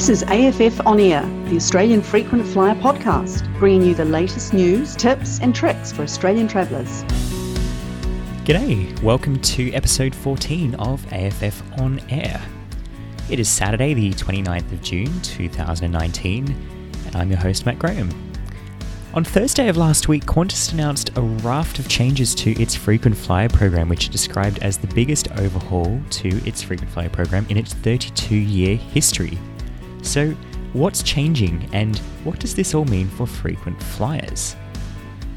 This is AFF On Air, the Australian Frequent Flyer podcast, bringing you the latest news, tips, and tricks for Australian travellers. G'day, welcome to episode 14 of AFF On Air. It is Saturday, the 29th of June 2019, and I'm your host, Matt Graham. On Thursday of last week, Qantas announced a raft of changes to its frequent flyer program, which it described as the biggest overhaul to its frequent flyer program in its 32 year history. So, what's changing and what does this all mean for frequent flyers?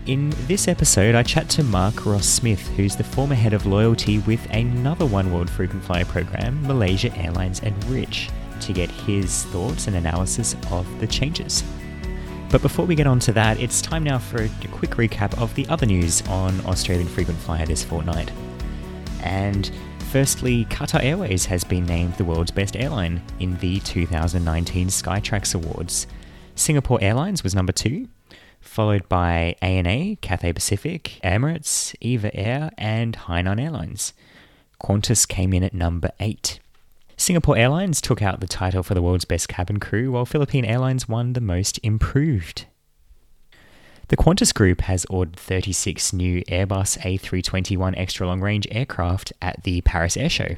In this episode, I chat to Mark Ross Smith, who's the former head of loyalty with another One World frequent flyer program, Malaysia Airlines Enrich, to get his thoughts and analysis of the changes. But before we get on to that, it's time now for a quick recap of the other news on Australian frequent flyer this fortnight. And Firstly, Qatar Airways has been named the world's best airline in the 2019 Skytrax Awards. Singapore Airlines was number two, followed by ANA, Cathay Pacific, Emirates, EVA Air, and Hainan Airlines. Qantas came in at number eight. Singapore Airlines took out the title for the world's best cabin crew, while Philippine Airlines won the most improved. The Qantas Group has ordered 36 new Airbus A321 extra long range aircraft at the Paris Air Show.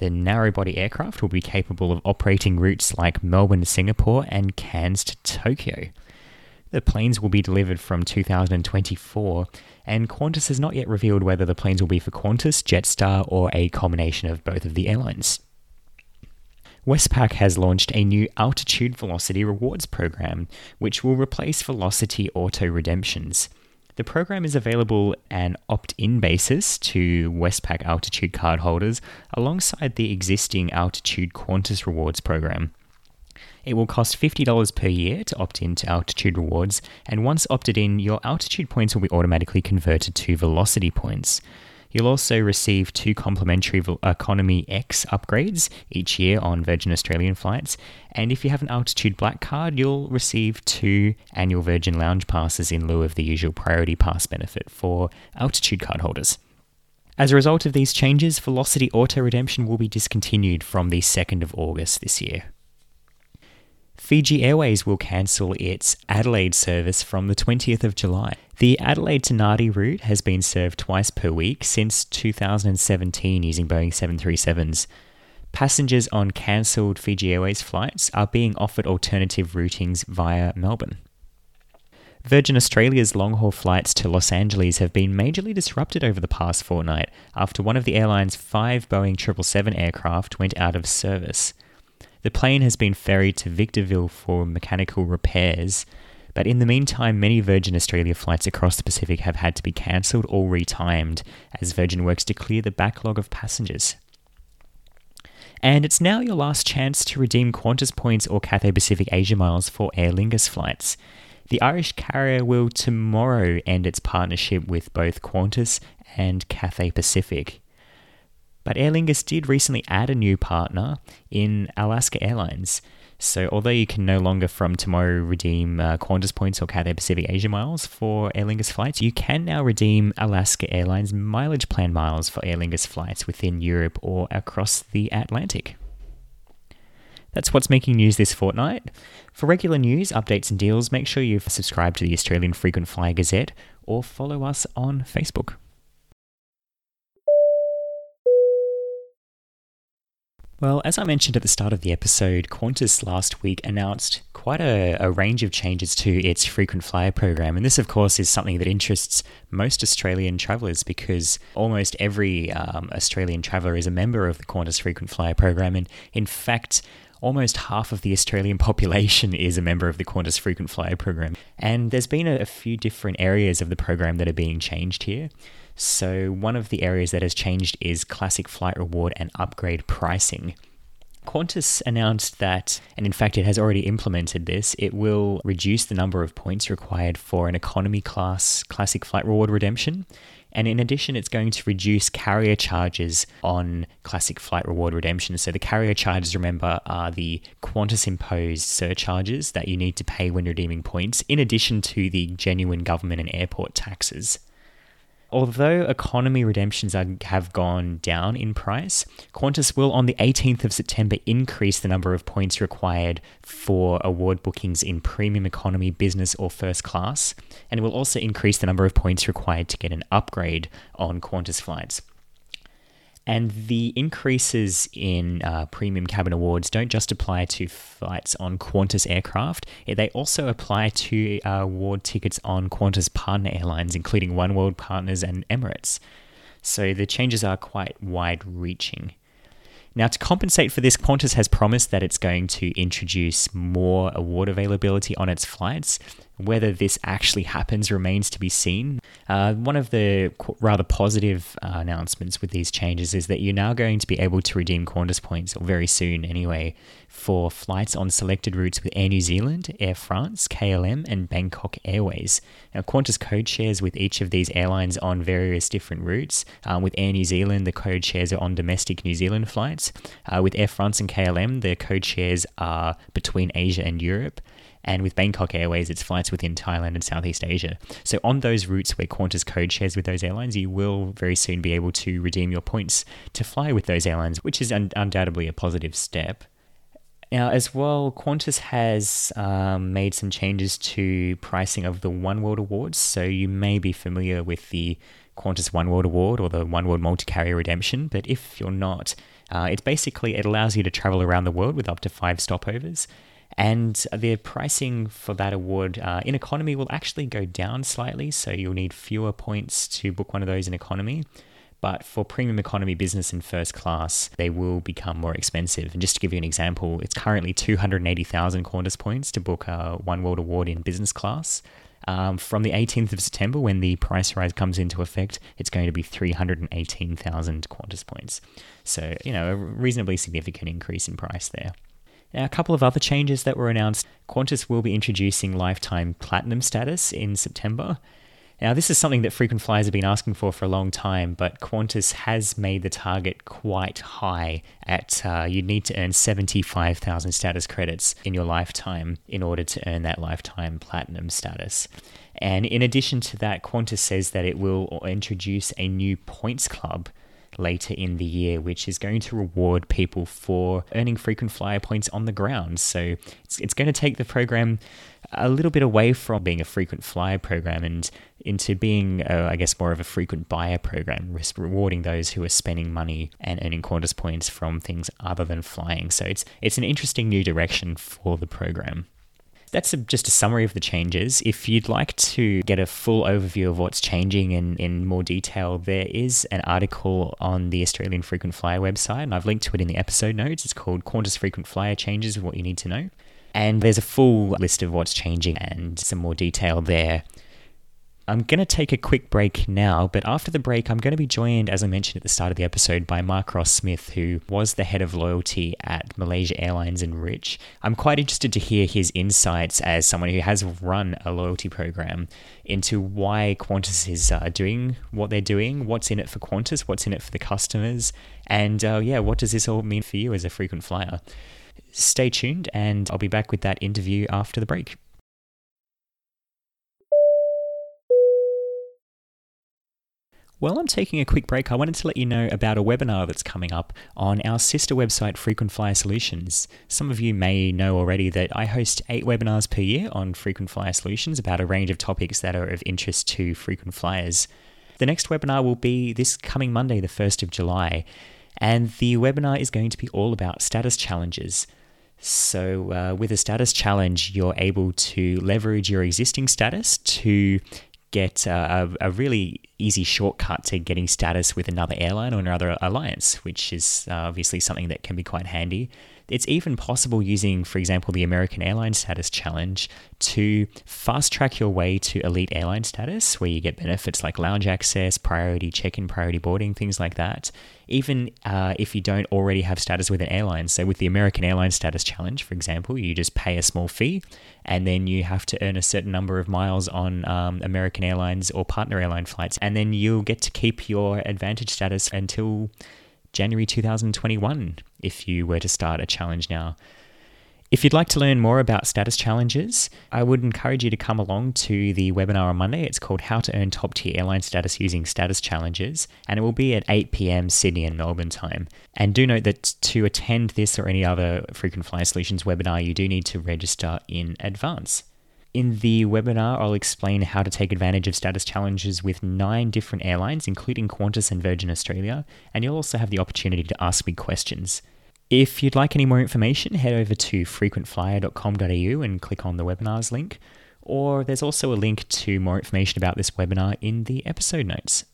The narrow body aircraft will be capable of operating routes like Melbourne to Singapore and Cairns to Tokyo. The planes will be delivered from 2024, and Qantas has not yet revealed whether the planes will be for Qantas, Jetstar, or a combination of both of the airlines. Westpac has launched a new Altitude Velocity Rewards program, which will replace Velocity Auto Redemptions. The program is available an opt in basis to Westpac Altitude cardholders alongside the existing Altitude Qantas Rewards program. It will cost $50 per year to opt in to Altitude Rewards, and once opted in, your Altitude points will be automatically converted to Velocity points. You'll also receive two complimentary Economy X upgrades each year on Virgin Australian flights. And if you have an Altitude Black card, you'll receive two annual Virgin Lounge passes in lieu of the usual Priority Pass benefit for Altitude card holders. As a result of these changes, Velocity Auto Redemption will be discontinued from the 2nd of August this year. Fiji Airways will cancel its Adelaide service from the 20th of July. The Adelaide to Nadi route has been served twice per week since 2017 using Boeing 737s. Passengers on cancelled Fiji Airways flights are being offered alternative routings via Melbourne. Virgin Australia's long haul flights to Los Angeles have been majorly disrupted over the past fortnight after one of the airline's five Boeing 777 aircraft went out of service. The plane has been ferried to Victorville for mechanical repairs, but in the meantime, many Virgin Australia flights across the Pacific have had to be cancelled or retimed as Virgin works to clear the backlog of passengers. And it's now your last chance to redeem Qantas points or Cathay Pacific Asia miles for Aer Lingus flights. The Irish carrier will tomorrow end its partnership with both Qantas and Cathay Pacific. But Aer Lingus did recently add a new partner in Alaska Airlines. So, although you can no longer from tomorrow redeem uh, Qantas points or Cathay Pacific Asia miles for Aer Lingus flights, you can now redeem Alaska Airlines mileage plan miles for Aer Lingus flights within Europe or across the Atlantic. That's what's making news this fortnight. For regular news, updates, and deals, make sure you've subscribed to the Australian Frequent Flyer Gazette or follow us on Facebook. Well, as I mentioned at the start of the episode, Qantas last week announced quite a, a, range of changes to its frequent flyer program. And this, of course, is something that interests most Australian travellers because almost every um, Australian traveller is a member of the Qantas frequent flyer program. And in fact, almost half of the Australian population is a member of the Qantas frequent flyer program. And there's been a, a few different areas of the program that are being changed here. So, one of the areas that has changed is classic flight reward and upgrade pricing. Qantas announced that, and in fact, it has already implemented this, it will reduce the number of points required for an economy class classic flight reward redemption. And in addition, it's going to reduce carrier charges on classic flight reward redemption. So, the carrier charges, remember, are the Qantas imposed surcharges that you need to pay when redeeming points, in addition to the genuine government and airport taxes. Although economy redemptions are, have gone down in price, Qantas will on the 18th of September increase the number of points required for award bookings in premium economy, business, or first class, and will also increase the number of points required to get an upgrade on Qantas flights. And the increases in uh, premium cabin awards don't just apply to flights on Qantas aircraft, they also apply to uh, award tickets on Qantas partner airlines, including One World Partners and Emirates. So the changes are quite wide reaching. Now, to compensate for this, Qantas has promised that it's going to introduce more award availability on its flights. Whether this actually happens remains to be seen. Uh, one of the rather positive uh, announcements with these changes is that you're now going to be able to redeem Qantas points, or very soon anyway, for flights on selected routes with Air New Zealand, Air France, KLM, and Bangkok Airways. Now, Qantas code shares with each of these airlines on various different routes. Um, with Air New Zealand, the code shares are on domestic New Zealand flights. Uh, with Air France and KLM, the code shares are between Asia and Europe and with Bangkok Airways, it's flights within Thailand and Southeast Asia. So on those routes where Qantas code shares with those airlines, you will very soon be able to redeem your points to fly with those airlines, which is un- undoubtedly a positive step. Now, as well, Qantas has um, made some changes to pricing of the One World Awards. So you may be familiar with the Qantas One World Award or the One World Multi Carrier Redemption, but if you're not, uh, it's basically it allows you to travel around the world with up to five stopovers. And the pricing for that award uh, in economy will actually go down slightly, so you'll need fewer points to book one of those in economy. But for premium economy business and first class, they will become more expensive. And just to give you an example, it's currently 280,000 Qantas points to book a One World Award in business class. Um, from the 18th of September, when the price rise comes into effect, it's going to be 318,000 Qantas points. So, you know, a reasonably significant increase in price there. Now, a couple of other changes that were announced Qantas will be introducing lifetime platinum status in September. Now, this is something that frequent flyers have been asking for for a long time, but Qantas has made the target quite high. At uh, you need to earn 75,000 status credits in your lifetime in order to earn that lifetime platinum status. And in addition to that, Qantas says that it will introduce a new points club later in the year, which is going to reward people for earning frequent flyer points on the ground. So it's, it's going to take the program a little bit away from being a frequent flyer program and into being, uh, I guess, more of a frequent buyer program, rewarding those who are spending money and earning Qantas points from things other than flying. So it's it's an interesting new direction for the program that's a, just a summary of the changes. If you'd like to get a full overview of what's changing in, in more detail, there is an article on the Australian Frequent Flyer website, and I've linked to it in the episode notes. It's called Qantas Frequent Flyer Changes What You Need to Know. And there's a full list of what's changing and some more detail there. I'm going to take a quick break now, but after the break, I'm going to be joined, as I mentioned at the start of the episode, by Mark Ross Smith, who was the head of loyalty at Malaysia Airlines Enrich. I'm quite interested to hear his insights as someone who has run a loyalty program into why Qantas is uh, doing what they're doing, what's in it for Qantas, what's in it for the customers, and uh, yeah, what does this all mean for you as a frequent flyer? Stay tuned, and I'll be back with that interview after the break. While I'm taking a quick break, I wanted to let you know about a webinar that's coming up on our sister website, Frequent Flyer Solutions. Some of you may know already that I host eight webinars per year on Frequent Flyer Solutions about a range of topics that are of interest to frequent flyers. The next webinar will be this coming Monday, the 1st of July, and the webinar is going to be all about status challenges. So, uh, with a status challenge, you're able to leverage your existing status to get a, a, really easy shortcut to getting status with another airline or another alliance, which is uh, obviously something that can be quite handy. It's even possible using, for example, the American Airline Status Challenge to fast track your way to elite airline status, where you get benefits like lounge access, priority check in, priority boarding, things like that. Even uh, if you don't already have status with an airline. So, with the American Airline Status Challenge, for example, you just pay a small fee and then you have to earn a certain number of miles on um, American Airlines or partner airline flights, and then you'll get to keep your AAdvantage status until January 2021 if you were to start a challenge now. If you'd like to learn more about status challenges, I would encourage you to come along to the webinar on Monday. It's called How to Earn Top Tier Airline Status Using Status Challenges, and it will be at 8 pm Sydney and Melbourne time. And do note that to attend this or any other Frequent Flyer Solutions webinar, you do need to register in advance. In the webinar, I'll explain how to take advantage of status challenges with nine different airlines, including Qantas and Virgin Australia, and you'll also have the opportunity to ask me questions. If you'd like any more information, head over to frequentflyer.com.au and click on the webinars link, or there's also a link to more information about this webinar in the episode notes.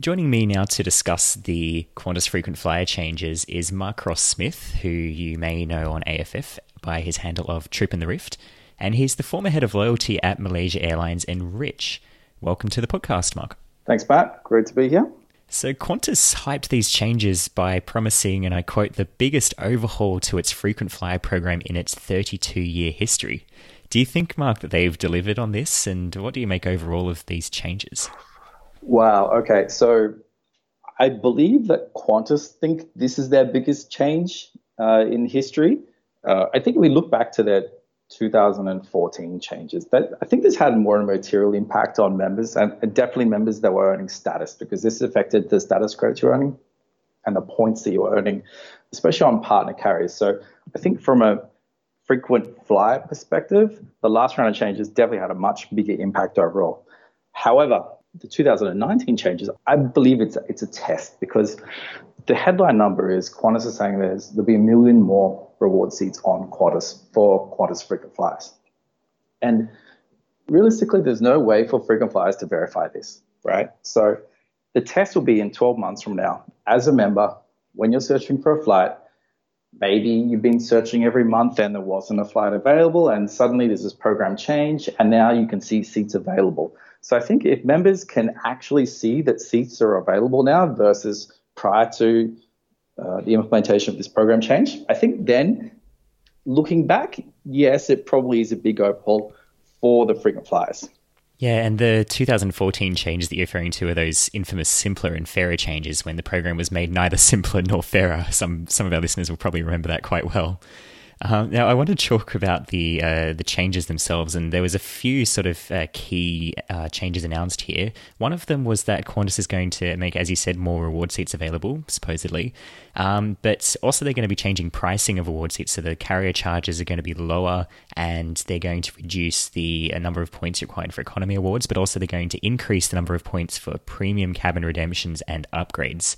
Joining me now to discuss the Qantas frequent flyer changes is Mark Ross Smith, who you may know on AFF by his handle of Trip in the Rift, and he's the former head of loyalty at Malaysia Airlines Enrich. Welcome to the podcast, Mark. Thanks, Pat. Great to be here. So, Qantas hyped these changes by promising, and I quote, the biggest overhaul to its frequent flyer program in its 32 year history. Do you think, Mark, that they've delivered on this? And what do you make overall of these changes? Wow. Okay. So, I believe that Qantas think this is their biggest change uh, in history. Uh, I think we look back to their 2014 changes. That I think this had more material impact on members and, and definitely members that were earning status because this affected the status credits you're earning and the points that you're earning, especially on partner carriers. So I think from a frequent flyer perspective, the last round of changes definitely had a much bigger impact overall. However, the 2019 changes, I believe it's a, it's a test because the headline number is Qantas is saying there's there'll be a million more reward seats on Qantas for Qantas frequent flyers. And realistically, there's no way for frequent flyers to verify this, right? So the test will be in 12 months from now. As a member, when you're searching for a flight, maybe you've been searching every month and there wasn't a flight available, and suddenly there's this program change, and now you can see seats available. So I think if members can actually see that seats are available now versus prior to uh, the implementation of this program change. I think then, looking back, yes, it probably is a big overhaul for the frequent flyers. Yeah, and the 2014 changes that you're referring to are those infamous simpler and fairer changes when the program was made neither simpler nor fairer. Some some of our listeners will probably remember that quite well. Um, now, I want to talk about the uh, the changes themselves, and there was a few sort of uh, key uh, changes announced here. One of them was that Qantas is going to make, as you said, more reward seats available, supposedly, um, but also they're going to be changing pricing of award seats, so the carrier charges are going to be lower, and they're going to reduce the uh, number of points required for economy awards, but also they're going to increase the number of points for premium cabin redemptions and upgrades.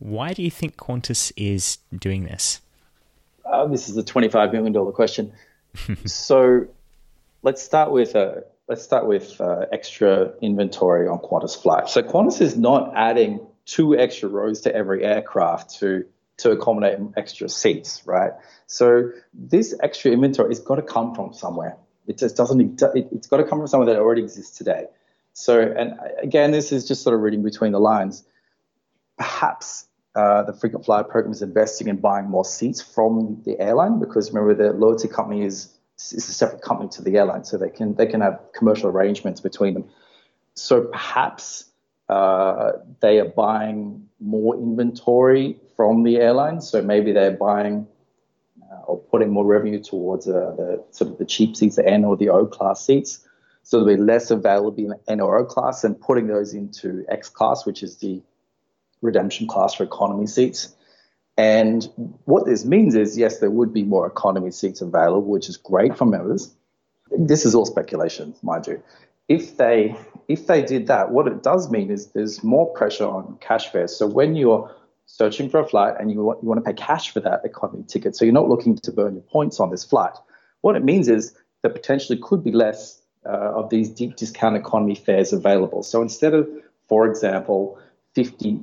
Why do you think Qantas is doing this? Uh, this is a $25 million question. so let's start with uh, let's start with uh, extra inventory on Qantas flights. So Qantas is not adding two extra rows to every aircraft to to accommodate extra seats, right? So this extra inventory has got to come from somewhere. It just doesn't. It, it's got to come from somewhere that already exists today. So, and again, this is just sort of reading between the lines. Perhaps uh, the frequent flyer program is investing in buying more seats from the airline because remember the loyalty company is is a separate company to the airline, so they can they can have commercial arrangements between them. So perhaps uh, they are buying more inventory from the airline. So maybe they're buying uh, or putting more revenue towards uh, the sort of the cheap seats, the N or the O class seats. So there'll be less available in N or O class, and putting those into X class, which is the redemption class for economy seats. And what this means is, yes, there would be more economy seats available, which is great for members. This is all speculation, mind you. If they if they did that, what it does mean is there's more pressure on cash fares. So when you're searching for a flight and you want, you want to pay cash for that economy ticket, so you're not looking to burn your points on this flight. What it means is there potentially could be less uh, of these deep discount economy fares available. So instead of, for example, 50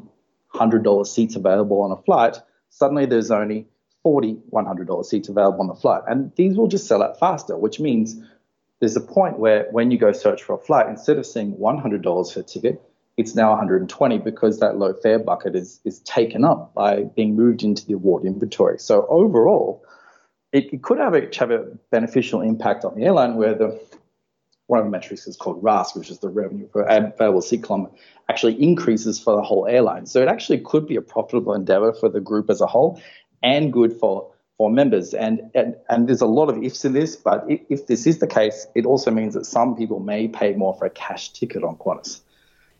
$100 seats available on a flight, suddenly there's only 40 $100 seats available on the flight. And these will just sell out faster, which means there's a point where when you go search for a flight, instead of seeing $100 for a ticket, it's now 120 because that low fare bucket is, is taken up by being moved into the award inventory. So overall, it, it could have a, have a beneficial impact on the airline where the one of the metrics is called RASK, which is the revenue per uh, available seat kilometer, actually increases for the whole airline. So it actually could be a profitable endeavor for the group as a whole and good for for members. And, and, and there's a lot of ifs in this, but if, if, this is the case, it also means that some people may pay more for a cash ticket on Qantas.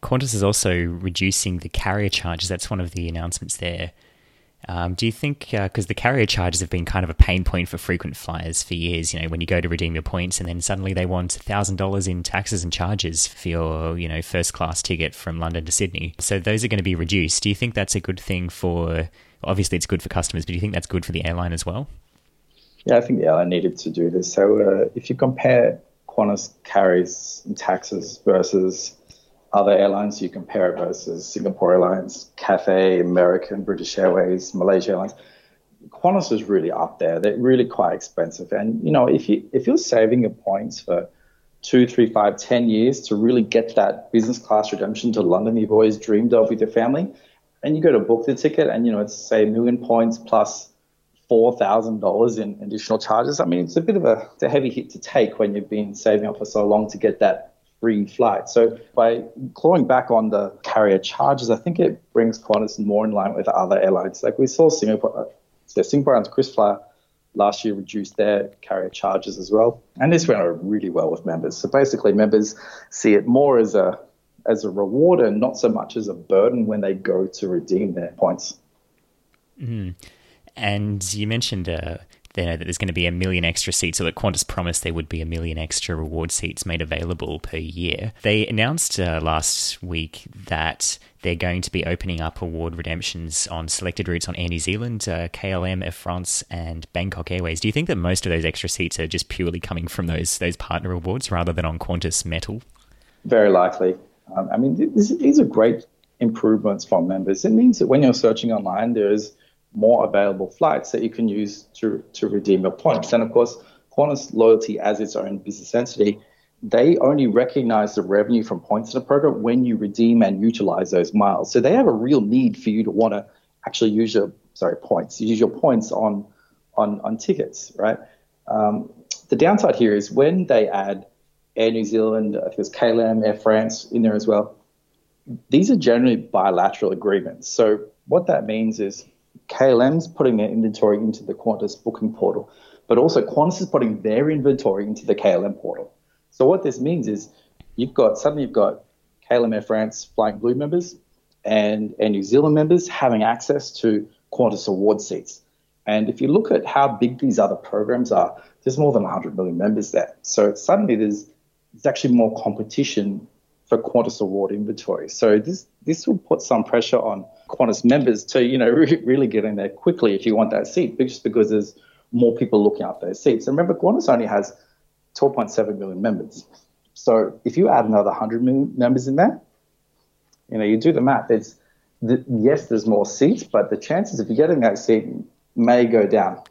Qantas is also reducing the carrier charges. That's one of the announcements there. Um, do you think, because uh, the carrier charges have been kind of a pain point for frequent flyers for years, you know, when you go to redeem your points and then suddenly they want $1,000 in taxes and charges for your, you know, first class ticket from London to Sydney. So those are going to be reduced. Do you think that's a good thing for, obviously it's good for customers, but do you think that's good for the airline as well? Yeah, I think the airline needed to do this. So uh, if you compare Qantas carries taxes versus other airlines, you compare it versus Singapore Airlines, Cathay, American, British Airways, Malaysia Airlines. Qantas is really up there. They're really quite expensive. And you know, if you if you're saving your points for two, three, five, ten years to really get that business class redemption to London you've always dreamed of with your family, and you go to book the ticket and you know it's say a million points plus four thousand dollars in additional charges. I mean, it's a bit of a, a heavy hit to take when you've been saving up for so long to get that free flight. So by clawing back on the carrier charges, I think it brings Qantas more in line with other airlines. Like we saw Singapore, so Singapore and KrisFlyer last year reduced their carrier charges as well, and this went really well with members. So basically, members see it more as a as a reward and not so much as a burden when they go to redeem their points. Mm. And you mentioned uh, they know that there's going to be a million extra seats, or that Qantas promised there would be a million extra reward seats made available per year. They announced uh, last week that they're going to be opening up award redemptions on selected routes on Air New Zealand, uh, KLM, Air France, and Bangkok Airways. Do you think that most of those extra seats are just purely coming from those those partner awards rather than on Qantas metal? Very likely. Um, I mean, this, these are great improvements for members. It means that when you're searching online, there's more available flights that you can use to, to redeem your points. And of course, Qantas Loyalty, as its own business entity, they only recognize the revenue from points in the program when you redeem and utilize those miles. So they have a real need for you to want to actually use your sorry points, use your points on on on tickets, right? Um, the downside here is when they add Air New Zealand, I think it's KLM, Air France in there as well. These are generally bilateral agreements. So what that means is KLM's putting their inventory into the Qantas booking portal, but also Qantas is putting their inventory into the KLM portal. So what this means is you've got suddenly you've got KLM Air France Flying Blue members and Air New Zealand members having access to Qantas award seats. And if you look at how big these other programs are, there's more than 100 million members there. So suddenly there's, there's actually more competition for Qantas award inventory. So this this will put some pressure on Qantas members to you know re- really get in there quickly if you want that seat, just because there's more people looking up those seats. And remember, Qantas only has 12.7 million members. So if you add another 100 million members in there, you know you do the math. It's the, yes, there's more seats, but the chances of you getting that seat may go down.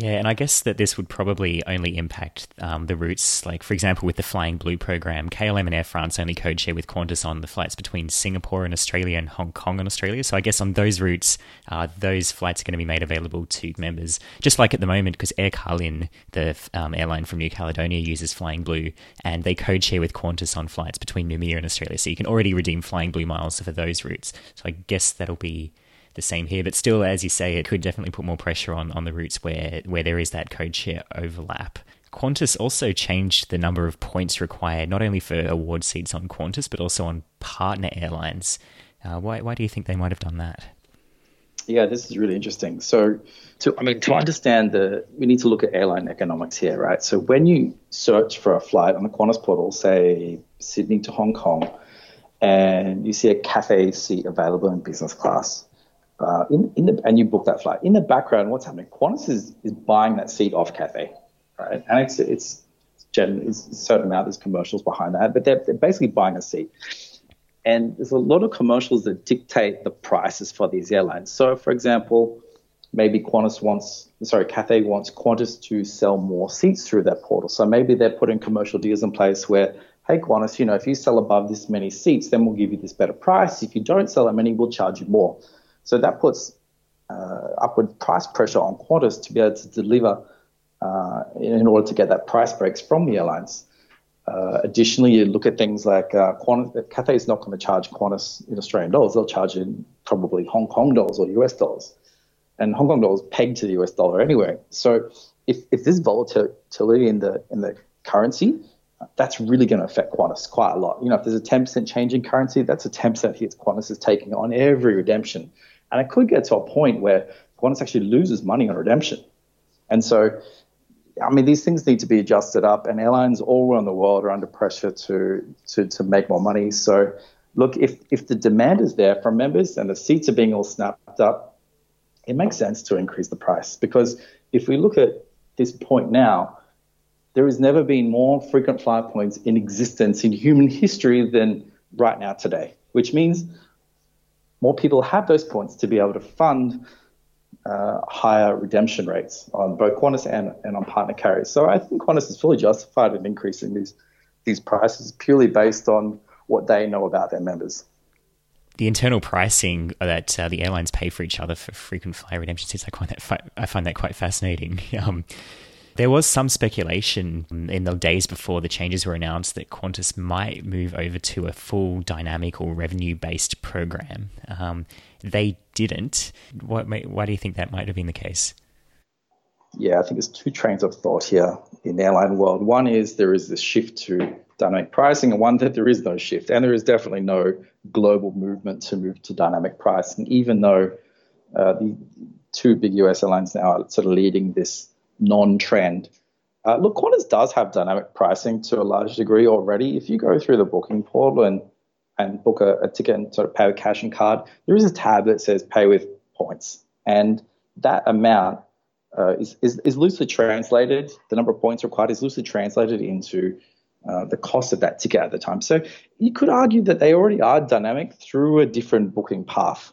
Yeah, and I guess that this would probably only impact um, the routes, like for example, with the Flying Blue program, KLM and Air France only code share with Qantas on the flights between Singapore and Australia and Hong Kong and Australia. So I guess on those routes, uh, those flights are going to be made available to members, just like at the moment, because Air Calin, the um, airline from New Caledonia, uses Flying Blue, and they code share with Qantas on flights between Noumea and Australia. So you can already redeem Flying Blue miles for those routes. So I guess that'll be the same here. But still, as you say, it could definitely put more pressure on, on the routes where, where there is that code share overlap. Qantas also changed the number of points required, not only for award seats on Qantas, but also on partner airlines. Uh, why, why do you think they might have done that? Yeah, this is really interesting. So, to I mean, to understand the, we need to look at airline economics here, right? So, when you search for a flight on the Qantas portal, say Sydney to Hong Kong, and you see a Cathay seat available in business class, uh, in, in the, and you book that flight. In the background, what's happening? Qantas is, is buying that seat off Cathay, right? And it's it's, gen, it's a certain amount. There's commercials behind that, but they're, they're basically buying a seat. And there's a lot of commercials that dictate the prices for these airlines. So, for example, maybe Qantas wants, sorry, Cathay wants Qantas to sell more seats through that portal. So maybe they're putting commercial deals in place where, hey, Qantas, you know, if you sell above this many seats, then we'll give you this better price. If you don't sell that many, we'll charge you more. So that puts uh, upward price pressure on Qantas to be able to deliver uh, in order to get that price breaks from the airlines. Uh, additionally, you look at things like uh, Qantas, Cathay is not going to charge Qantas in Australian dollars. They'll charge in probably Hong Kong dollars or US dollars. And Hong Kong dollars pegged to the US dollar anyway. So if, if there's volatility in the in the currency, that's really going to affect Qantas quite a lot. You know, if there's a 10% change in currency, that's a 10% hit Qantas is taking on every redemption. And it could get to a point where Qantas actually loses money on redemption. And so, I mean, these things need to be adjusted up, and airlines all around the world are under pressure to, to, to make more money. So, look, if, if the demand is there from members and the seats are being all snapped up, it makes sense to increase the price. Because if we look at this point now, there has never been more frequent flyer points in existence in human history than right now today, which means more people have those points to be able to fund uh, higher redemption rates on both Qantas and, and on partner carriers. So I think Qantas is fully justified in increasing these these prices purely based on what they know about their members. The internal pricing that uh, the airlines pay for each other for frequent flyer redemptions, I find that fa- I find that quite fascinating. Um, there was some speculation in the days before the changes were announced that Qantas might move over to a full dynamic or revenue based program. Um, they didn't. What, why do you think that might have been the case? Yeah, I think there's two trains of thought here in the airline world. One is there is this shift to dynamic pricing, and one that there is no shift, and there is definitely no global movement to move to dynamic pricing, even though uh, the two big US airlines now are sort of leading this non-trend. Uh, look, Qantas does have dynamic pricing to a large degree already. If you go through the booking portal and and book a, a ticket and sort of pay with cash and card, there is a tab that says pay with points, and that amount uh, is, is, is loosely translated. The number of points required is loosely translated into uh, the cost of that ticket at the time. So you could argue that they already are dynamic through a different booking path.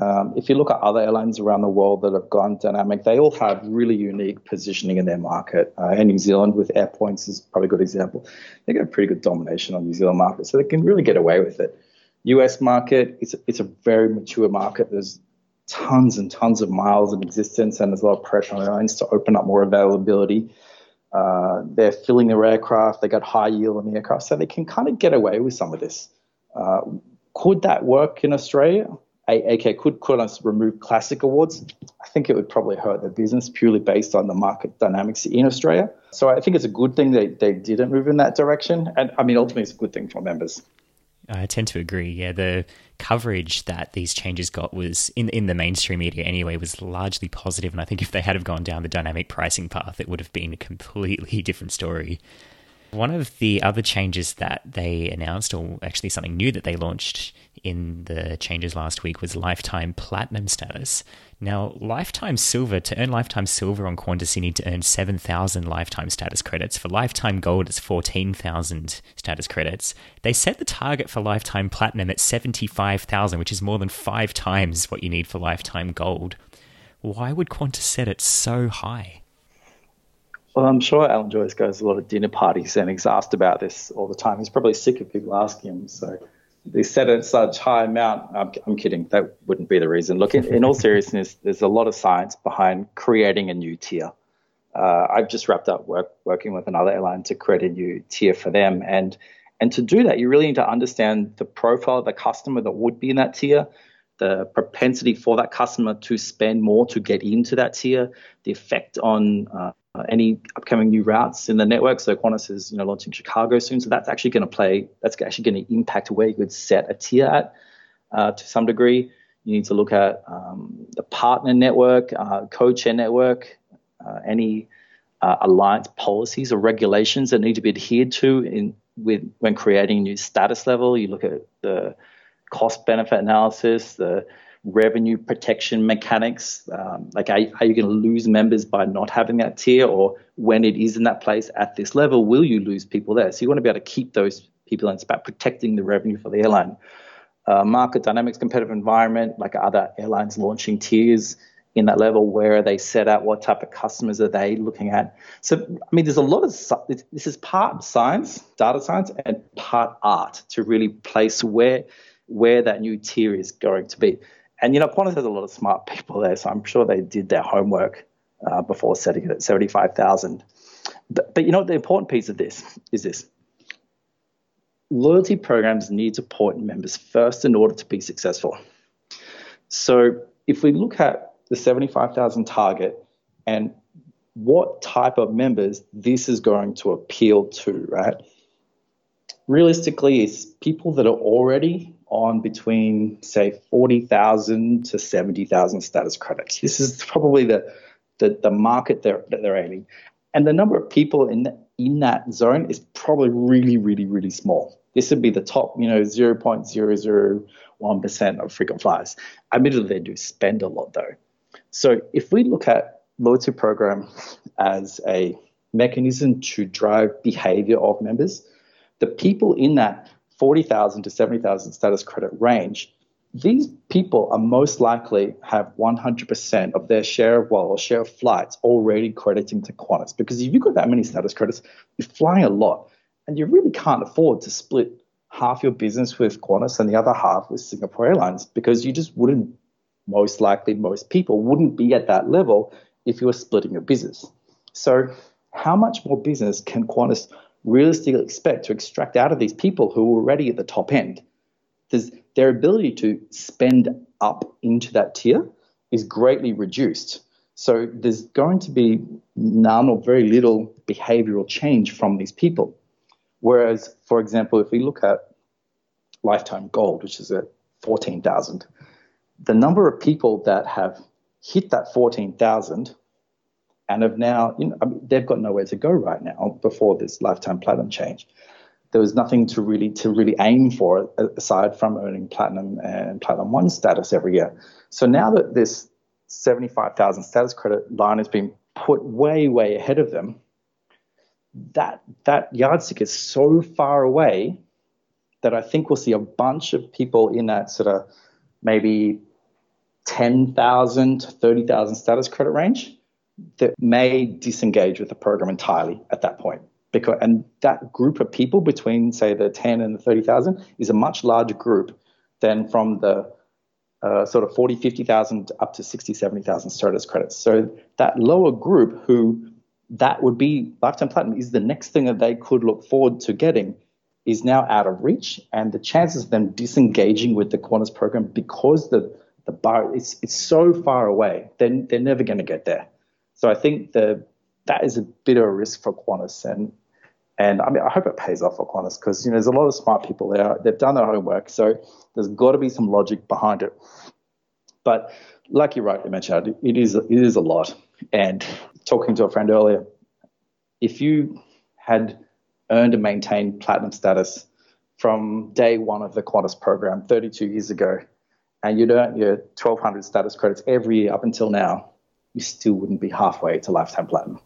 Um, if you look at other airlines around the world that have gone dynamic, they all have really unique positioning in their market. Uh, Air New Zealand with Airpoints is probably a good example. They got a pretty good domination on New Zealand market, so they can really get away with it. US market, it's it's a very mature market. There's tons and tons of miles in existence, and there's a lot of pressure on airlines to open up more availability. Uh, they're filling their aircraft. They got high yield on the aircraft, so they can kind of get away with some of this. Uh, could that work in Australia? AK could could us remove classic awards. I think it would probably hurt the business purely based on the market dynamics in Australia. So I think it's a good thing that they didn't move in that direction. And I mean, ultimately, it's a good thing for members. I tend to agree. Yeah, the coverage that these changes got was in in the mainstream media anyway was largely positive, and I think if they had have gone down the dynamic pricing path, it would have been a completely different story. One of the other changes that they announced, or actually something new that they launched in the changes last week, was lifetime platinum status. Now, lifetime silver, to earn lifetime silver on Qantas, you need to earn 7,000 lifetime status credits. For lifetime gold, it's 14,000 status credits. They set the target for lifetime platinum at 75,000, which is more than five times what you need for lifetime gold. Why would Qantas set it so high? Well, I'm sure Alan Joyce goes a lot of dinner parties and he's asked about this all the time. He's probably sick of people asking him. So they set at such high amount. I'm, I'm kidding. That wouldn't be the reason. Look, in, in, all seriousness, there's a lot of science behind creating a new tier. Uh, I've just wrapped up work, working with another airline to create a new tier for them. And, and to do that, you really need to understand the profile of the customer that would be in that tier the propensity for that customer to spend more to get into that tier, the effect on uh, any upcoming new routes in the network. So Qantas is you know launching Chicago soon, so that's actually going to play. That's actually going to impact where you would set a tier at uh, to some degree. You need to look at um, the partner network, uh, code share network, uh, any uh, alliance policies or regulations that need to be adhered to in with when creating a new status level. You look at the cost benefit analysis, the revenue protection mechanics. Um, like, are, are you going to lose members by not having that tier, or when it is in that place at this level, will you lose people there? So you want to be able to keep those people, and it's about protecting the revenue for the airline. Uh, market dynamics, competitive environment, like other airlines launching tiers in that level, where are they set out? What type of customers are they looking at? So, I mean, there's a lot of this is part science, data science, and part art to really place where where that new tier is going to be. And you know, Qantas has a lot of smart people there, so I'm sure they did their homework uh, before setting it at 75,000. But, but you know, the important piece of this is this loyalty programs need to point members first in order to be successful. So if we look at the 75,000 target and what type of members this is going to appeal to, right? Realistically, it's people that are already on between, say, 40,000 to 70,000 status credits. This is probably the, the, the market they're, that they're aiming. And the number of people in, in that zone is probably really, really, really small. This would be the top, you know, 0.001% of frequent flyers. Admittedly, they do spend a lot though. So if we look at loyalty program as a mechanism to drive behavior of members, the people in that 40,000 to 70,000 status credit range, these people are most likely have 100% of their share of wallet or share of flights already crediting to Qantas. Because if you've got that many status credits, you're flying a lot and you really can't afford to split half your business with Qantas and the other half with Singapore Airlines because you just wouldn't, most likely, most people wouldn't be at that level if you were splitting your business. So, how much more business can Qantas realistically expect to extract out of these people who are already at the top end? There's, their ability to spend up into that tier is greatly reduced. So, there's going to be none or very little behavioral change from these people. Whereas, for example, if we look at lifetime gold, which is at 14,000, the number of people that have hit that 14,000 and have now, you know, I mean, they've got nowhere to go right now before this lifetime platinum change. There was nothing to really to really aim for aside from earning platinum and platinum one status every year. So now that this 75,000 status credit line has been put way, way ahead of them, that that yardstick is so far away that I think we'll see a bunch of people in that sort of maybe 10,000 to 30,000 status credit range that may disengage with the program entirely at that point. Because, and that group of people between, say, the 10 and the 30,000 is a much larger group than from the uh, sort of 40, 50,000 up to 60, 70,000 status credits. So that lower group who that would be lifetime platinum is the next thing that they could look forward to getting is now out of reach and the chances of them disengaging with the Qantas program because the the bar it's it's so far away then they're, they're never going to get there so I think the that is a bit of a risk for Qantas and and I mean I hope it pays off for Qantas because you know there's a lot of smart people there. They've done their homework so there's got to be some logic behind it. But like you rightly mentioned it is it is a lot. And talking to a friend earlier, if you had earned and maintained platinum status from day one of the Qantas program 32 years ago, and you'd earned your 1200 status credits every year up until now, you still wouldn't be halfway to lifetime platinum.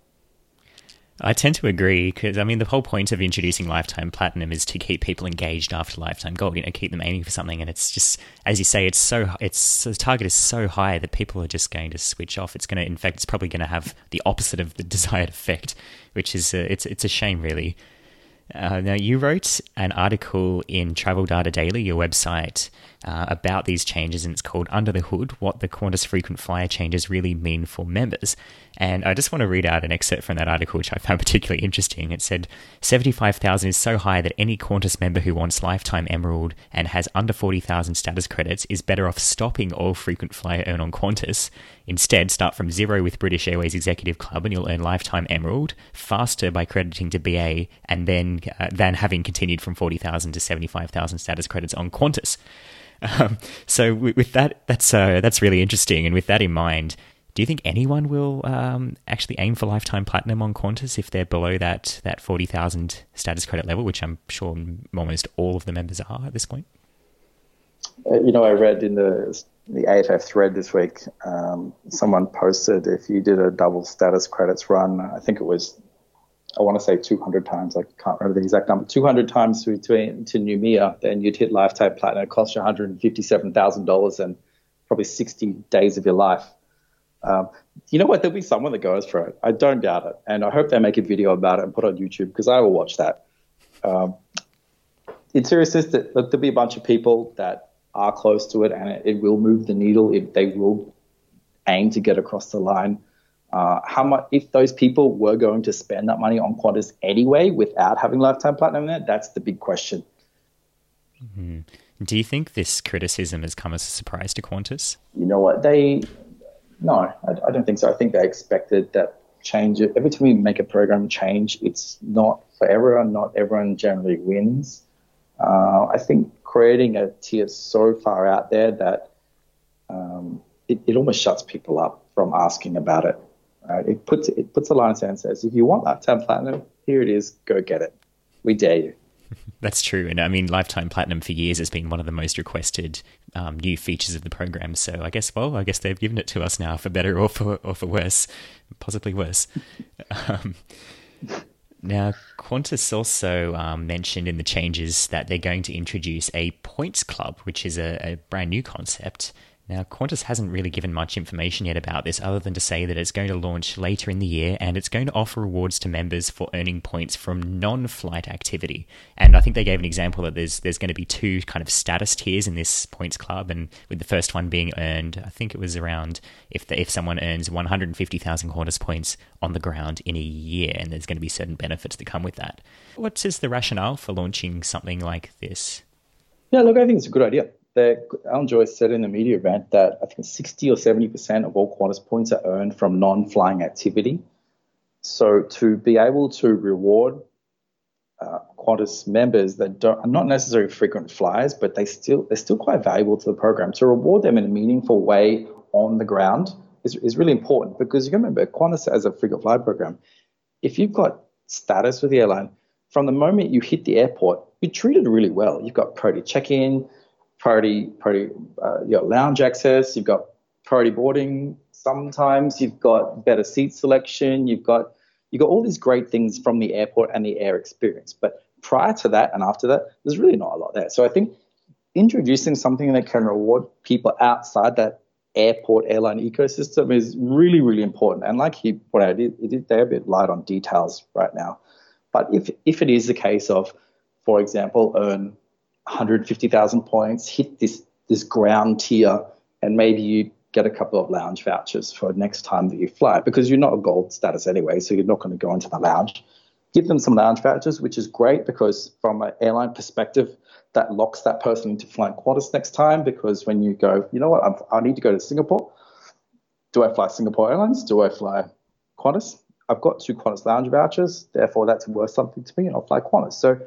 I tend to agree because I mean the whole point of introducing lifetime platinum is to keep people engaged after lifetime gold. You know, keep them aiming for something, and it's just as you say, it's so it's the target is so high that people are just going to switch off. It's going to, in fact, it's probably going to have the opposite of the desired effect, which is uh, it's it's a shame, really. Uh, now, you wrote an article in Travel Data Daily, your website, uh, about these changes, and it's called Under the Hood What the Qantas Frequent Flyer Changes Really Mean for Members. And I just want to read out an excerpt from that article, which I found particularly interesting. It said 75,000 is so high that any Qantas member who wants lifetime Emerald and has under 40,000 status credits is better off stopping all frequent flyer earn on Qantas. Instead, start from zero with British Airways Executive Club and you'll earn lifetime Emerald faster by crediting to BA and then uh, than having continued from 40,000 to 75,000 status credits on Qantas. Um, so with, that, that's uh, that's really interesting. And with that in mind, do you think anyone will um, actually aim for lifetime platinum on Qantas if they're below that that forty thousand status credit level, which I'm sure almost all of the members are at this point? Uh, you know, I read in the the AFF thread this week, um, someone posted if you did a double status credits run, I think it was, I want to say 200 times, I can't remember the exact number, 200 times to, to, to Noumea, then you'd hit lifetime platinum. It cost you $157,000 and probably 60 days of your life. Um, you know what? There'll be someone that goes for it. I don't doubt it, and I hope they make a video about it and put it on YouTube because I will watch that. Um, in seriousness, that look, there'll be a bunch of people that are close to it, and it, it will move the needle. If they will aim to get across the line. Uh, how much if those people were going to spend that money on Qantas anyway without having lifetime platinum there? That's the big question. Mm-hmm. Do you think this criticism has come as a surprise to Qantas? You know what they? No, I, I don't think so. I think they expected that change. Every time we make a program change, it's not for everyone. Not everyone generally wins. Uh, I think creating a tier so far out there that um, it, it almost shuts people up from asking about it. Right? It puts it puts a line in and says, if you want lifetime platinum, here it is, go get it. We dare you. That's true, and I mean, lifetime platinum for years has been one of the most requested um, new features of the program. So I guess, well, I guess they've given it to us now for better or for or for worse, possibly worse. um, now, Qantas also um, mentioned in the changes that they're going to introduce a points club, which is a, a brand new concept. Now, Qantas hasn't really given much information yet about this other than to say that it's going to launch later in the year and it's going to offer rewards to members for earning points from non-flight activity. And I think they gave an example that there's there's going to be two kind of status tiers in this points club and with the first one being earned, I think it was around if the, if someone earns 150,000 Qantas points on the ground in a year and there's going to be certain benefits that come with that. What is the rationale for launching something like this? Yeah, look, I think it's a good idea that Alan Joyce said in the media event that I think 60 or 70% of all Qantas points are earned from non-flying activity. So to be able to reward uh, Qantas members that are not necessarily frequent flyers, but they still they're still quite valuable to the program. To reward them in a meaningful way on the ground is, is really important because you remember Qantas as a frequent flyer program. If you've got status with the airline, from the moment you hit the airport, you're treated really well. You've got priority check-in, priority priority uh, you got lounge access, you've got priority boarding. Sometimes you've got better seat selection. You've got you've got all these great things from the airport and the air experience. But prior to that and after that, there's really not a lot there. So I think introducing something that can reward people outside that airport airline ecosystem is really really important. And like he pointed out, it, they're a bit light on details right now. But if if it is the case of, for example, earn 150,000 points, hit this this ground tier, and maybe you get a couple of lounge vouchers for next time that you fly because you're not a gold status anyway, so you're not going to go into the lounge. Give them some lounge vouchers, which is great because from an airline perspective, that locks that person into flying Qantas next time. Because when you go, you know what, I'm, i need to go to Singapore. Do I fly Singapore Airlines? Do I fly Qantas? I've got two Qantas lounge vouchers, therefore that's worth something to me, and I'll fly Qantas. So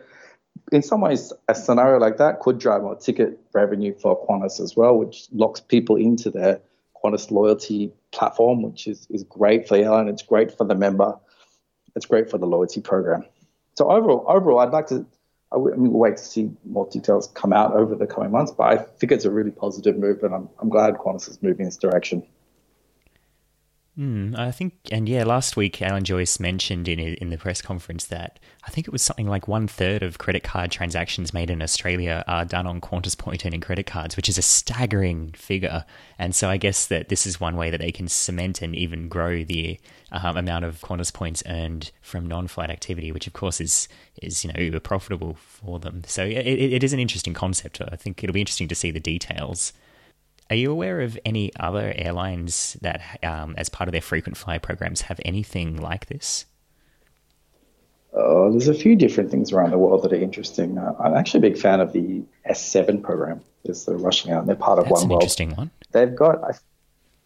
in some ways, a scenario like that could drive more ticket revenue for Qantas as well, which locks people into their Qantas loyalty platform, which is, is great for the airline. It's great for the member. It's great for the loyalty program. So overall, overall, I'd like to. I mean, we'll wait to see more details come out over the coming months, but I think it's a really positive move, and I'm, I'm glad Qantas is moving in this direction. Mm, I think, and yeah, last week Alan Joyce mentioned in in the press conference that I think it was something like one third of credit card transactions made in Australia are done on Qantas point earning credit cards, which is a staggering figure. And so I guess that this is one way that they can cement and even grow the um, amount of Qantas points earned from non-flight activity, which of course is is you know uber profitable for them. So it, it is an interesting concept. I think it'll be interesting to see the details. Are you aware of any other airlines that, um, as part of their frequent flyer programs, have anything like this? Uh, there's a few different things around the world that are interesting. Uh, I'm actually a big fan of the S7 program. Is the rushing out? And they're part of That's One an World. Interesting one. They've got, I,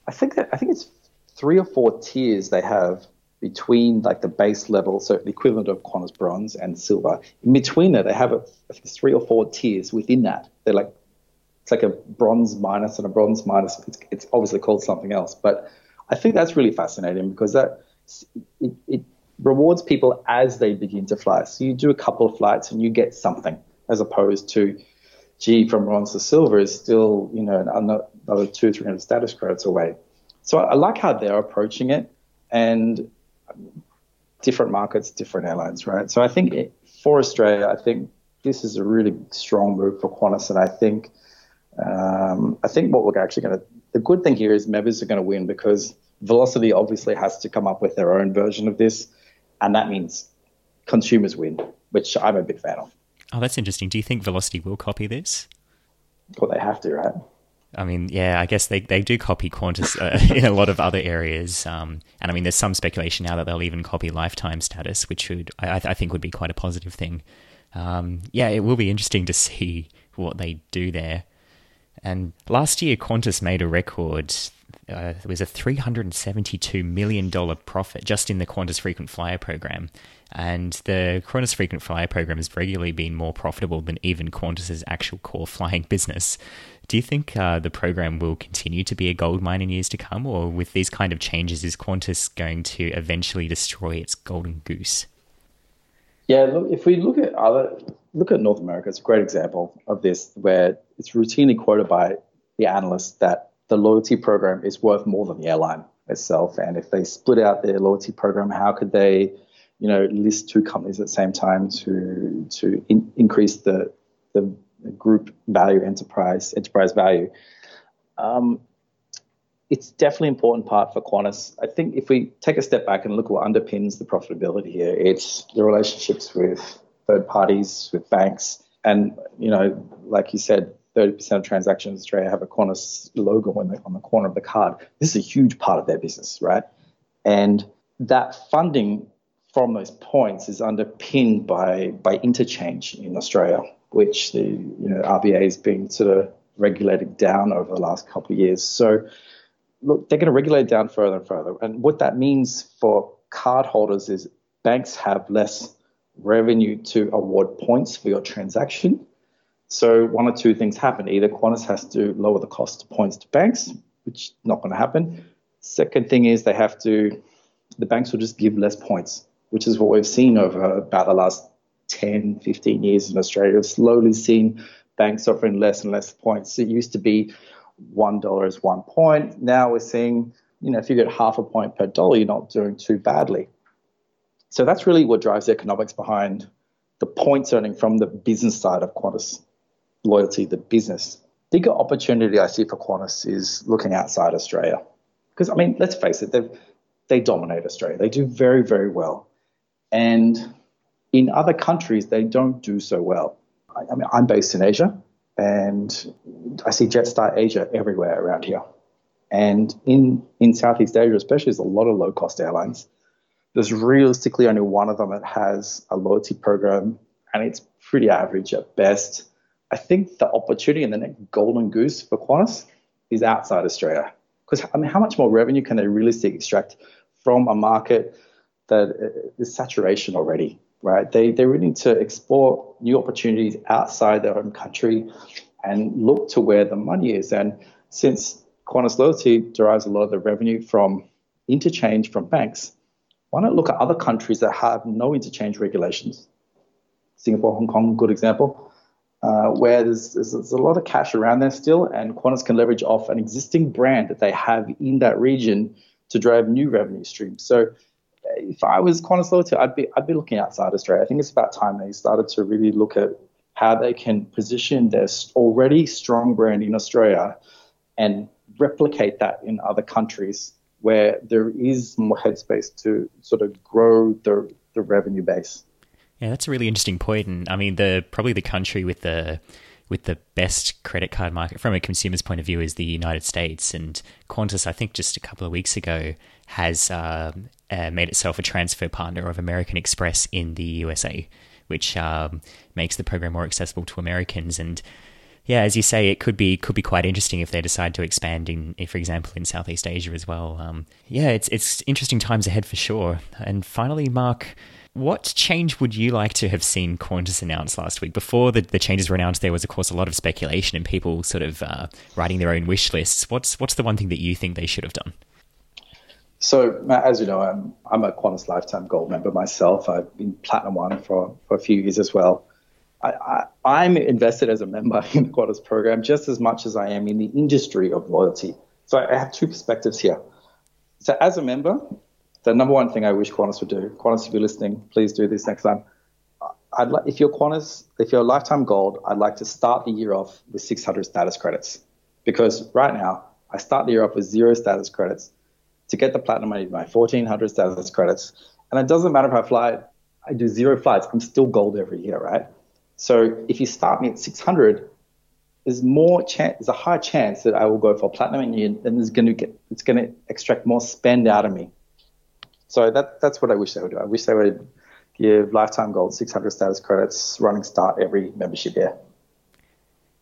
I think that I think it's three or four tiers they have between like the base level, so the equivalent of Qantas Bronze and Silver. In between that, they have a, I think three or four tiers within that. They're like it's like a bronze minus and a bronze minus. It's, it's obviously called something else, but I think that's really fascinating because that it, it rewards people as they begin to fly. So you do a couple of flights and you get something, as opposed to, gee, from bronze to silver is still you know another two three hundred status credits away. So I like how they're approaching it, and different markets, different airlines, right? So I think it, for Australia, I think this is a really strong move for Qantas, and I think um, I think what we're actually going to, the good thing here is members are going to win because Velocity obviously has to come up with their own version of this, and that means consumers win, which I'm a big fan of. Oh, that's interesting. Do you think Velocity will copy this? Well, they have to, right? I mean, yeah, I guess they, they do copy Qantas uh, in a lot of other areas. Um, and I mean, there's some speculation now that they'll even copy lifetime status, which would I, I think would be quite a positive thing. Um, yeah, it will be interesting to see what they do there. And last year, Qantas made a record. Uh, it was a $372 million profit just in the Qantas Frequent Flyer program. And the Qantas Frequent Flyer program has regularly been more profitable than even Qantas's actual core flying business. Do you think uh, the program will continue to be a gold mine in years to come, or with these kind of changes, is Qantas going to eventually destroy its golden goose? Yeah, look, if we look at other, look at North America, it's a great example of this, where it's routinely quoted by the analysts that the loyalty program is worth more than the airline itself. And if they split out their loyalty program, how could they, you know, list two companies at the same time to to in, increase the the group value, enterprise enterprise value? Um, it's definitely an important part for Qantas. I think if we take a step back and look what underpins the profitability here, it's the relationships with third parties, with banks, and you know, like you said, 30% of transactions in Australia have a Qantas logo on the, on the corner of the card. This is a huge part of their business, right? And that funding from those points is underpinned by by interchange in Australia, which the you know RBA has been sort of regulated down over the last couple of years. So look, they're going to regulate down further and further. And what that means for cardholders is banks have less revenue to award points for your transaction. So one or two things happen. Either Qantas has to lower the cost of points to banks, which is not going to happen. Second thing is they have to, the banks will just give less points, which is what we've seen over about the last 10, 15 years in Australia. We've slowly seen banks offering less and less points. It used to be one dollar is one point. Now we're seeing, you know, if you get half a point per dollar, you're not doing too badly. So that's really what drives the economics behind the points earning from the business side of Qantas loyalty, the business. Bigger opportunity I see for Qantas is looking outside Australia. Because I mean, let's face it, they they dominate Australia. They do very, very well. And in other countries, they don't do so well. I, I mean, I'm based in Asia and I see Jetstar Asia everywhere around here. And in, in Southeast Asia, especially, there's a lot of low cost airlines. There's realistically only one of them that has a loyalty program, and it's pretty average at best. I think the opportunity and the next golden goose for Qantas is outside Australia. Because, I mean, how much more revenue can they realistically extract from a market that uh, is saturation already? right? They, they really need to explore new opportunities outside their own country and look to where the money is. And since Qantas Loyalty derives a lot of the revenue from interchange from banks, why not look at other countries that have no interchange regulations? Singapore, Hong Kong, good example, uh, where there's, there's, there's, a lot of cash around there still, and Qantas can leverage off an existing brand that they have in that region to drive new revenue streams. So if I was Qantas Loyalty, I'd be I'd be looking outside Australia. I think it's about time they started to really look at how they can position their already strong brand in Australia and replicate that in other countries where there is more headspace to sort of grow the the revenue base. Yeah, that's a really interesting point, and I mean the probably the country with the with the best credit card market from a consumer's point of view is the United States. And Qantas, I think just a couple of weeks ago, has uh, uh, made itself a transfer partner of American Express in the USA, which um, makes the program more accessible to Americans. And yeah, as you say, it could be could be quite interesting if they decide to expand in, for example, in Southeast Asia as well. Um, yeah, it's it's interesting times ahead for sure. And finally, Mark. What change would you like to have seen Qantas announce last week? Before the, the changes were announced, there was, of course, a lot of speculation and people sort of uh, writing their own wish lists. What's what's the one thing that you think they should have done? So, as you know, I'm I'm a Qantas Lifetime Gold member myself. I've been Platinum One for, for a few years as well. I, I, am invested as a member in the Qantas program just as much as I am in the industry of loyalty. So I have two perspectives here. So as a member, the number one thing I wish Qantas would do, Qantas, if you're listening, please do this next time. I'd like, if you're Qantas, if you're lifetime gold, I'd like to start the year off with 600 status credits. Because right now, I start the year off with zero status credits. To get the platinum, I need my 1400 status credits. And it doesn't matter if I fly, I do zero flights, I'm still gold every year, right? So if you start me at 600, there's more chance, there's a higher chance that I will go for platinum, and, you, and it's going to get, it's going to extract more spend out of me. So that that's what I wish they would do. I wish they would give lifetime gold 600 status credits running start every membership year.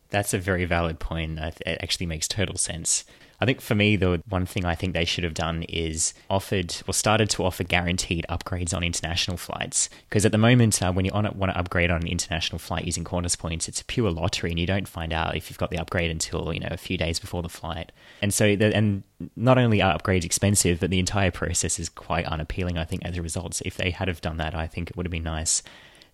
That's a very valid point. It actually makes total sense. I think for me, the one thing I think they should have done is offered or started to offer guaranteed upgrades on international flights. Because at the moment, uh, when you want to upgrade on an international flight using Qantas points, it's a pure lottery, and you don't find out if you've got the upgrade until you know a few days before the flight. And so, the, and not only are upgrades expensive, but the entire process is quite unappealing. I think as a result, if they had have done that, I think it would have been nice.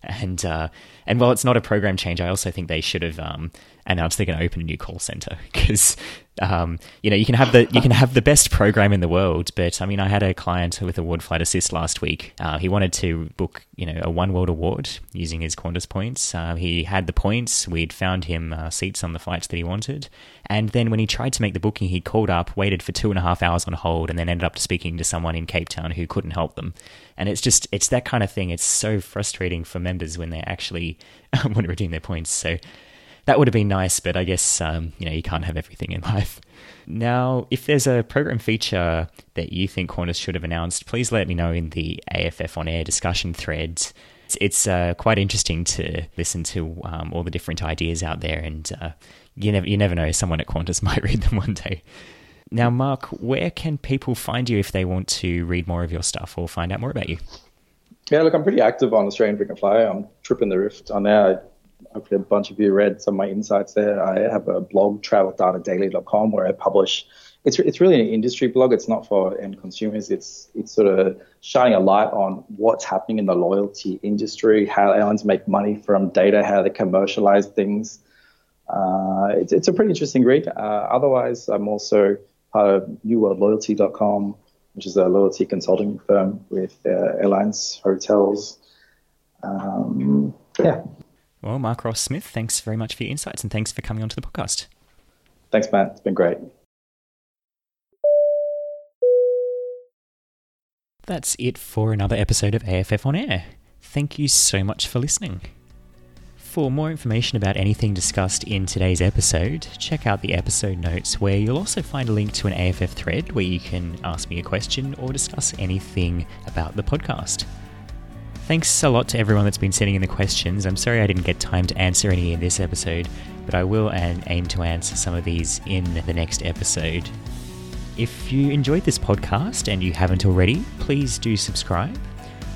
And uh, and while it's not a program change, I also think they should have um, announced they're going to open a new call center because um, you know you can have the you can have the best program in the world, but I mean I had a client with Award Flight Assist last week. Uh, he wanted to book you know a One World Award using his Qantas points. Uh, he had the points. We'd found him uh, seats on the flights that he wanted, and then when he tried to make the booking, he called up, waited for two and a half hours on hold, and then ended up speaking to someone in Cape Town who couldn't help them. And it's just it's that kind of thing. It's so frustrating for members when they actually want to redeem their points. So that would have been nice, but I guess um, you know you can't have everything in life. Now, if there's a program feature that you think Qantas should have announced, please let me know in the AFF on air discussion threads. It's, it's uh, quite interesting to listen to um, all the different ideas out there, and uh, you never you never know someone at Qantas might read them one day. Now, Mark, where can people find you if they want to read more of your stuff or find out more about you? Yeah, look, I'm pretty active on Australian Frequent Flyer. I'm tripping the rift on there hopefully a bunch of you read some of my insights there. I have a blog, traveldatadaily.com, where I publish. It's it's really an industry blog. It's not for end consumers. It's it's sort of shining a light on what's happening in the loyalty industry, how airlines make money from data, how they commercialize things. Uh, it's it's a pretty interesting read. Uh, otherwise, I'm also part of newworldloyalty.com, which is a loyalty consulting firm with uh, airlines, hotels. Um, yeah, well, Mark Ross Smith, thanks very much for your insights and thanks for coming onto the podcast. Thanks, Matt. It's been great. That's it for another episode of AFF On Air. Thank you so much for listening. For more information about anything discussed in today's episode, check out the episode notes where you'll also find a link to an AFF thread where you can ask me a question or discuss anything about the podcast. Thanks a lot to everyone that's been sending in the questions. I'm sorry I didn't get time to answer any in this episode, but I will aim to answer some of these in the next episode. If you enjoyed this podcast and you haven't already, please do subscribe.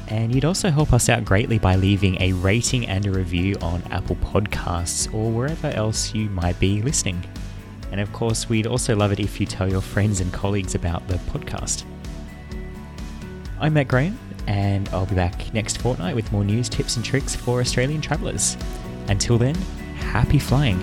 And you'd also help us out greatly by leaving a rating and a review on Apple Podcasts or wherever else you might be listening. And of course, we'd also love it if you tell your friends and colleagues about the podcast. I'm Matt Graham, and I'll be back next fortnight with more news, tips, and tricks for Australian travellers. Until then, happy flying!